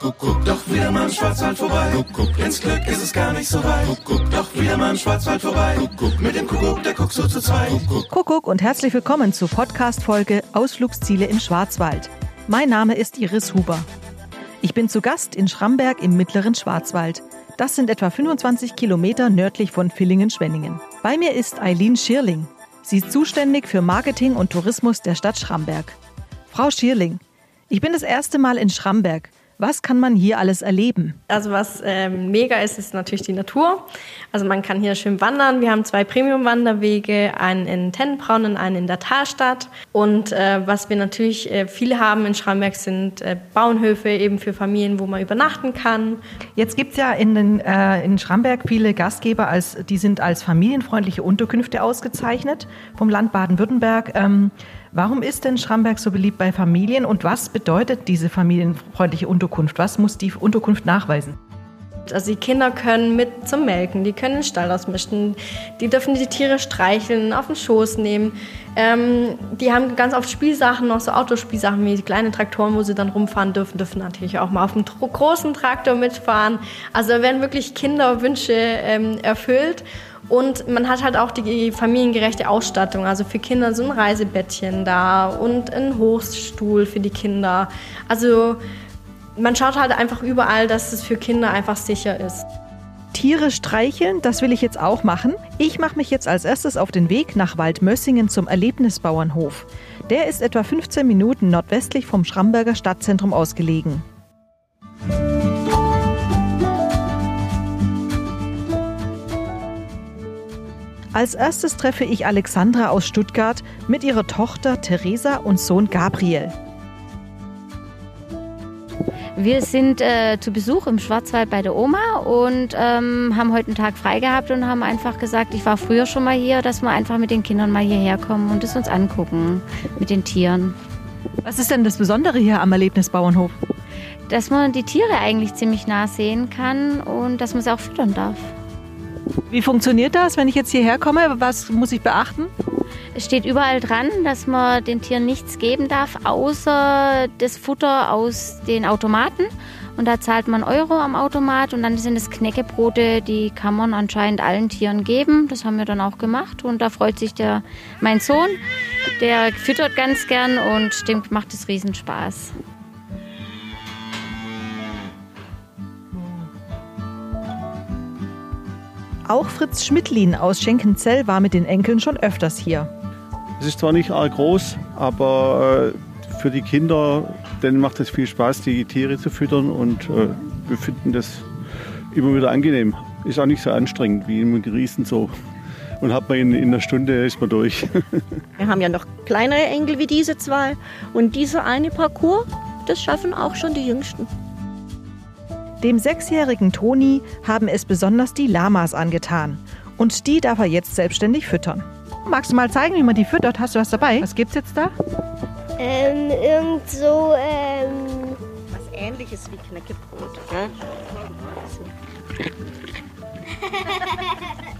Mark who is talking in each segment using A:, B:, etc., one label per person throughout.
A: Kuckuck, doch wieder mal im Schwarzwald vorbei. Kuckuck, ins Glück ist es gar nicht so weit. Kuckuck, doch wieder mal im Schwarzwald vorbei. Kuckuck, mit dem Kuckuck, der guckt so zu zweit.
B: Kuckuck und herzlich willkommen zur Podcast-Folge Ausflugsziele im Schwarzwald. Mein Name ist Iris Huber. Ich bin zu Gast in Schramberg im mittleren Schwarzwald. Das sind etwa 25 Kilometer nördlich von Villingen-Schwenningen. Bei mir ist Eileen Schirling. Sie ist zuständig für Marketing und Tourismus der Stadt Schramberg. Frau Schirling, ich bin das erste Mal in Schramberg. Was kann man hier alles erleben?
C: Also was ähm, mega ist, ist natürlich die Natur. Also man kann hier schön wandern. Wir haben zwei Premium-Wanderwege, einen in Tennenbraun und einen in der Talstadt. Und äh, was wir natürlich äh, viele haben in Schramberg sind äh, Bauernhöfe eben für Familien, wo man übernachten kann.
B: Jetzt gibt es ja in, den, äh, in Schramberg viele Gastgeber, als, die sind als familienfreundliche Unterkünfte ausgezeichnet vom Land Baden-Württemberg. Ähm, Warum ist denn Schramberg so beliebt bei Familien und was bedeutet diese familienfreundliche Unterkunft? Was muss die Unterkunft nachweisen?
C: Also die Kinder können mit zum Melken, die können den Stall ausmischen, die dürfen die Tiere streicheln, auf den Schoß nehmen. Ähm, die haben ganz oft Spielsachen, noch so Autospielsachen wie kleine Traktoren, wo sie dann rumfahren dürfen, dürfen natürlich auch mal auf einem großen Traktor mitfahren. Also da werden wirklich Kinderwünsche ähm, erfüllt. Und man hat halt auch die familiengerechte Ausstattung. Also für Kinder so ein Reisebettchen da und ein Hochstuhl für die Kinder. Also man schaut halt einfach überall, dass es für Kinder einfach sicher ist.
B: Tiere streicheln, das will ich jetzt auch machen. Ich mache mich jetzt als erstes auf den Weg nach Waldmössingen zum Erlebnisbauernhof. Der ist etwa 15 Minuten nordwestlich vom Schramberger Stadtzentrum ausgelegen. Als erstes treffe ich Alexandra aus Stuttgart mit ihrer Tochter Theresa und Sohn Gabriel.
D: Wir sind äh, zu Besuch im Schwarzwald bei der Oma und ähm, haben heute einen Tag frei gehabt und haben einfach gesagt, ich war früher schon mal hier, dass wir einfach mit den Kindern mal hierher kommen und es uns angucken mit den Tieren.
B: Was ist denn das Besondere hier am Erlebnisbauernhof?
D: Dass man die Tiere eigentlich ziemlich nah sehen kann und dass man sie auch füttern darf.
B: Wie funktioniert das, wenn ich jetzt hierher komme? Was muss ich beachten?
D: Es steht überall dran, dass man den Tieren nichts geben darf, außer das Futter aus den Automaten. Und da zahlt man Euro am Automat und dann sind es Knäckebrote, die kann man anscheinend allen Tieren geben. Das haben wir dann auch gemacht und da freut sich der, mein Sohn, der füttert ganz gern und dem macht es riesen Spaß.
B: Auch Fritz Schmidlin aus Schenkenzell war mit den Enkeln schon öfters hier.
E: Es ist zwar nicht arg groß, aber äh, für die Kinder, denen macht es viel Spaß, die Tiere zu füttern und äh, wir finden das immer wieder angenehm. Ist auch nicht so anstrengend wie im Riesen so. Und hat man in, in einer Stunde ist man durch.
F: wir haben ja noch kleinere Enkel wie diese zwei und dieser eine Parcours, das schaffen auch schon die Jüngsten.
B: Dem sechsjährigen Toni haben es besonders die Lamas angetan. Und die darf er jetzt selbstständig füttern. Magst du mal zeigen, wie man die füttert? Hast du was dabei? Was gibt's jetzt da?
G: Ähm, irgend so, ähm...
F: Was ähnliches wie Knäckebrot, ne?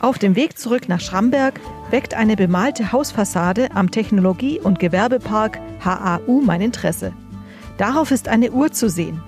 B: Auf dem Weg zurück nach Schramberg weckt eine bemalte Hausfassade am Technologie- und Gewerbepark HAU mein Interesse. Darauf ist eine Uhr zu sehen.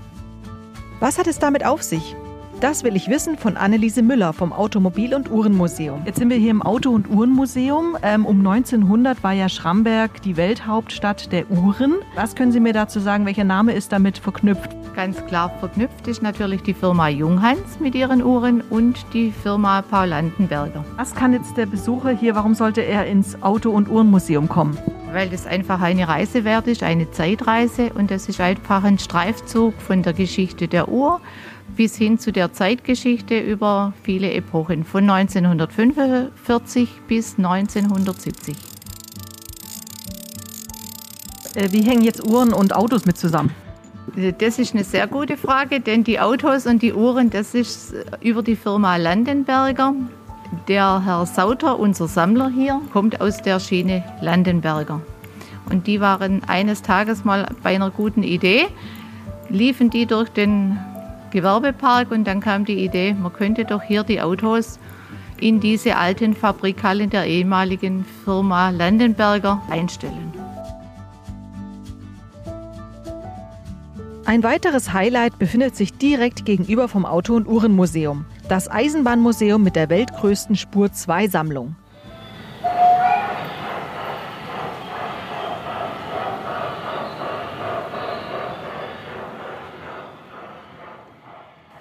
B: Was hat es damit auf sich? Das will ich wissen von Anneliese Müller vom Automobil- und Uhrenmuseum. Jetzt sind wir hier im Auto- und Uhrenmuseum. Ähm, um 1900 war ja Schramberg die Welthauptstadt der Uhren. Was können Sie mir dazu sagen? Welcher Name ist damit verknüpft?
H: Ganz klar verknüpft ist natürlich die Firma Junghans mit ihren Uhren und die Firma Paul Landenberger.
B: Was kann jetzt der Besucher hier, warum sollte er ins Auto- und Uhrenmuseum kommen?
H: Weil das einfach eine Reise wert ist, eine Zeitreise und das ist einfach ein Streifzug von der Geschichte der Uhr bis hin zu der Zeitgeschichte über viele Epochen von 1945 bis 1970.
B: Äh, wie hängen jetzt Uhren und Autos mit zusammen?
H: Das ist eine sehr gute Frage, denn die Autos und die Uhren, das ist über die Firma Landenberger. Der Herr Sauter, unser Sammler hier, kommt aus der Schiene Landenberger. Und die waren eines Tages mal bei einer guten Idee, liefen die durch den Gewerbepark und dann kam die Idee, man könnte doch hier die Autos in diese alten Fabrikhallen der ehemaligen Firma Landenberger einstellen.
B: Ein weiteres Highlight befindet sich direkt gegenüber vom Auto- und Uhrenmuseum. Das Eisenbahnmuseum mit der weltgrößten Spur 2 Sammlung.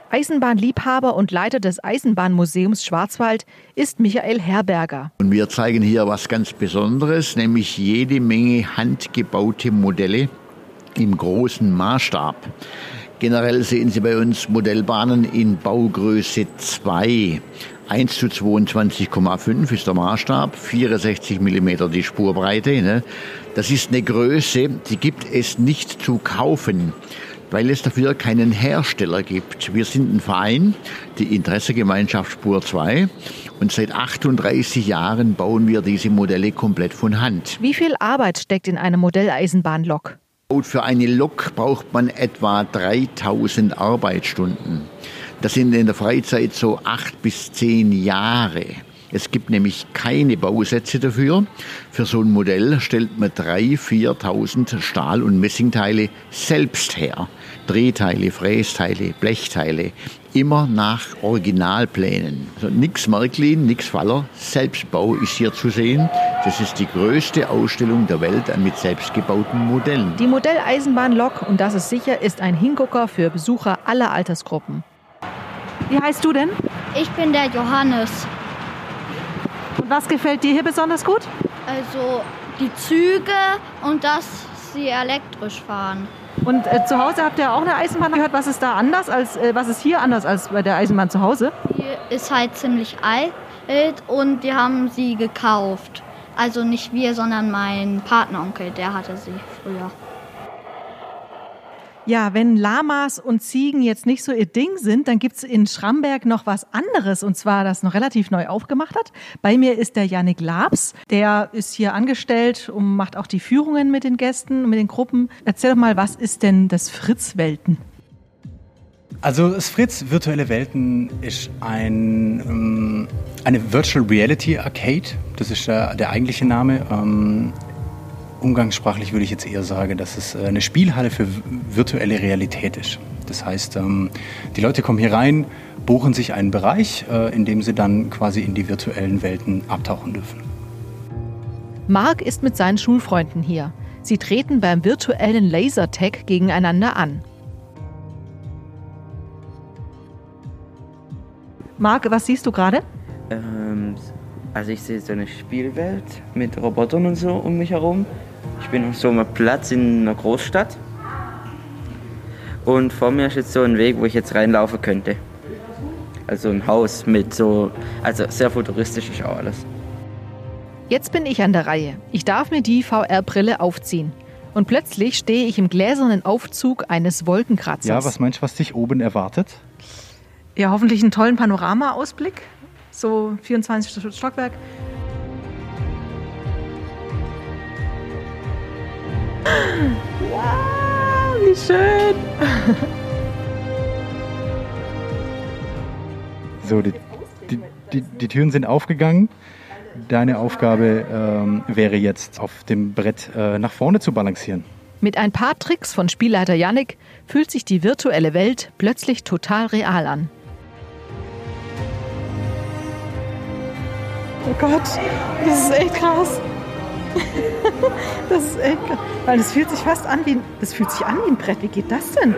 B: Eisenbahnliebhaber und Leiter des Eisenbahnmuseums Schwarzwald ist Michael Herberger.
I: Und wir zeigen hier was ganz Besonderes, nämlich jede Menge handgebaute Modelle im großen Maßstab. Generell sehen Sie bei uns Modellbahnen in Baugröße 2. 1 zu 22,5 ist der Maßstab, 64 mm die Spurbreite. Ne? Das ist eine Größe, die gibt es nicht zu kaufen, weil es dafür keinen Hersteller gibt. Wir sind ein Verein, die Interessegemeinschaft Spur 2 und seit 38 Jahren bauen wir diese Modelle komplett von Hand.
B: Wie viel Arbeit steckt in eine Modelleisenbahnlok?
I: Für eine Lok braucht man etwa 3000 Arbeitsstunden. Das sind in der Freizeit so acht bis zehn Jahre. Es gibt nämlich keine Bausätze dafür. Für so ein Modell stellt man 3.000, 4.000 Stahl- und Messingteile selbst her. Drehteile, Frästeile, Blechteile. Immer nach Originalplänen. Also nix Märklin, nix Faller. Selbstbau ist hier zu sehen. Das ist die größte Ausstellung der Welt mit selbstgebauten Modellen.
B: Die Modelleisenbahnlok, und das ist sicher, ist ein Hingucker für Besucher aller Altersgruppen. Wie heißt du denn?
J: Ich bin der Johannes.
B: Und was gefällt dir hier besonders gut?
J: Also die Züge und dass sie elektrisch fahren.
B: Und äh, zu Hause habt ihr auch eine Eisenbahn gehört. Was ist da anders als äh, was ist hier anders als bei der Eisenbahn zu Hause?
J: Die ist halt ziemlich alt und die haben sie gekauft. Also nicht wir, sondern mein Partneronkel, der hatte sie früher.
B: Ja, wenn Lamas und Ziegen jetzt nicht so ihr Ding sind, dann gibt's in Schramberg noch was anderes und zwar, das noch relativ neu aufgemacht hat. Bei mir ist der Janik Labs, der ist hier angestellt und macht auch die Führungen mit den Gästen, mit den Gruppen. Erzähl doch mal, was ist denn das Fritz-Welten?
K: Also Fritz Virtuelle Welten ist ein, ähm, eine Virtual Reality Arcade. Das ist der, der eigentliche Name. Ähm, umgangssprachlich würde ich jetzt eher sagen, dass es äh, eine Spielhalle für virtuelle Realität ist. Das heißt, ähm, die Leute kommen hier rein, buchen sich einen Bereich, äh, in dem sie dann quasi in die virtuellen Welten abtauchen dürfen.
B: Marc ist mit seinen Schulfreunden hier. Sie treten beim virtuellen Lasertag gegeneinander an. Marc, was siehst du gerade?
L: Ähm, also ich sehe so eine Spielwelt mit Robotern und so um mich herum. Ich bin auf so einem Platz in einer Großstadt. Und vor mir ist jetzt so ein Weg, wo ich jetzt reinlaufen könnte. Also ein Haus mit so, also sehr futuristisch ist auch alles.
B: Jetzt bin ich an der Reihe. Ich darf mir die VR-Brille aufziehen. Und plötzlich stehe ich im gläsernen Aufzug eines Wolkenkratzers.
K: Ja, was meinst du, was dich oben erwartet?
B: Ja, hoffentlich einen tollen Panoramaausblick. So 24 Stockwerk. Wow, wie schön.
K: So, die, die, die, die Türen sind aufgegangen. Deine Aufgabe ähm, wäre jetzt, auf dem Brett äh, nach vorne zu balancieren.
B: Mit ein paar Tricks von Spielleiter Yannick fühlt sich die virtuelle Welt plötzlich total real an. Oh Gott, das ist echt krass. Das ist echt krass. Weil das fühlt sich fast an wie ein, das fühlt sich an wie ein Brett. Wie geht das denn?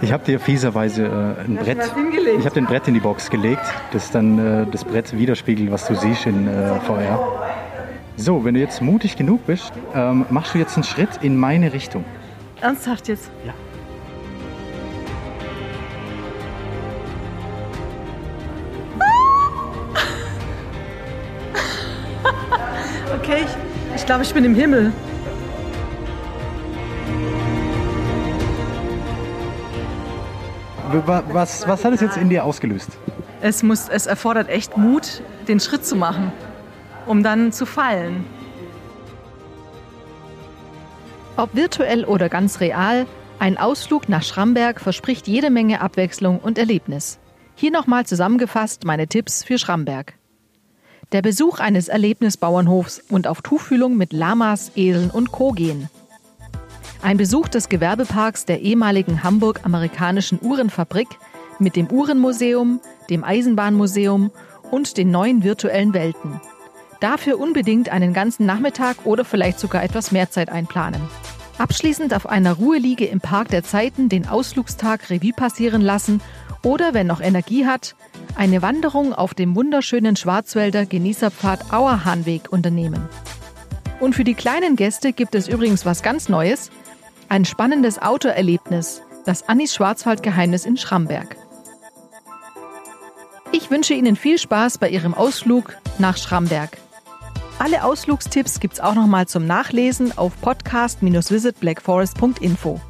K: Ich habe dir fieserweise äh, ein Brett. Ich habe den Brett in die Box gelegt, das dann äh, das Brett widerspiegelt, was du siehst in äh, VR. So, wenn du jetzt mutig genug bist, ähm, machst du jetzt einen Schritt in meine Richtung.
B: Ernsthaft jetzt?
K: Ja.
B: Glaube, ich bin im Himmel.
K: Was, was hat es jetzt in dir ausgelöst?
B: Es, muss, es erfordert echt Mut, den Schritt zu machen, um dann zu fallen. Ob virtuell oder ganz real, ein Ausflug nach Schramberg verspricht jede Menge Abwechslung und Erlebnis. Hier nochmal zusammengefasst meine Tipps für Schramberg. Der Besuch eines Erlebnisbauernhofs und auf Tuchfühlung mit Lamas, Eseln und Co. gehen. Ein Besuch des Gewerbeparks der ehemaligen Hamburg-Amerikanischen Uhrenfabrik mit dem Uhrenmuseum, dem Eisenbahnmuseum und den neuen virtuellen Welten. Dafür unbedingt einen ganzen Nachmittag oder vielleicht sogar etwas mehr Zeit einplanen. Abschließend auf einer Ruheliege im Park der Zeiten den Ausflugstag Revue passieren lassen oder, wenn noch Energie hat, eine Wanderung auf dem wunderschönen Schwarzwälder Genießerpfad Auerhahnweg unternehmen. Und für die kleinen Gäste gibt es übrigens was ganz Neues, ein spannendes Autoerlebnis, das Annis Schwarzwaldgeheimnis in Schramberg. Ich wünsche Ihnen viel Spaß bei Ihrem Ausflug nach Schramberg. Alle Ausflugstipps gibt's auch nochmal zum Nachlesen auf podcast-visitblackforest.info.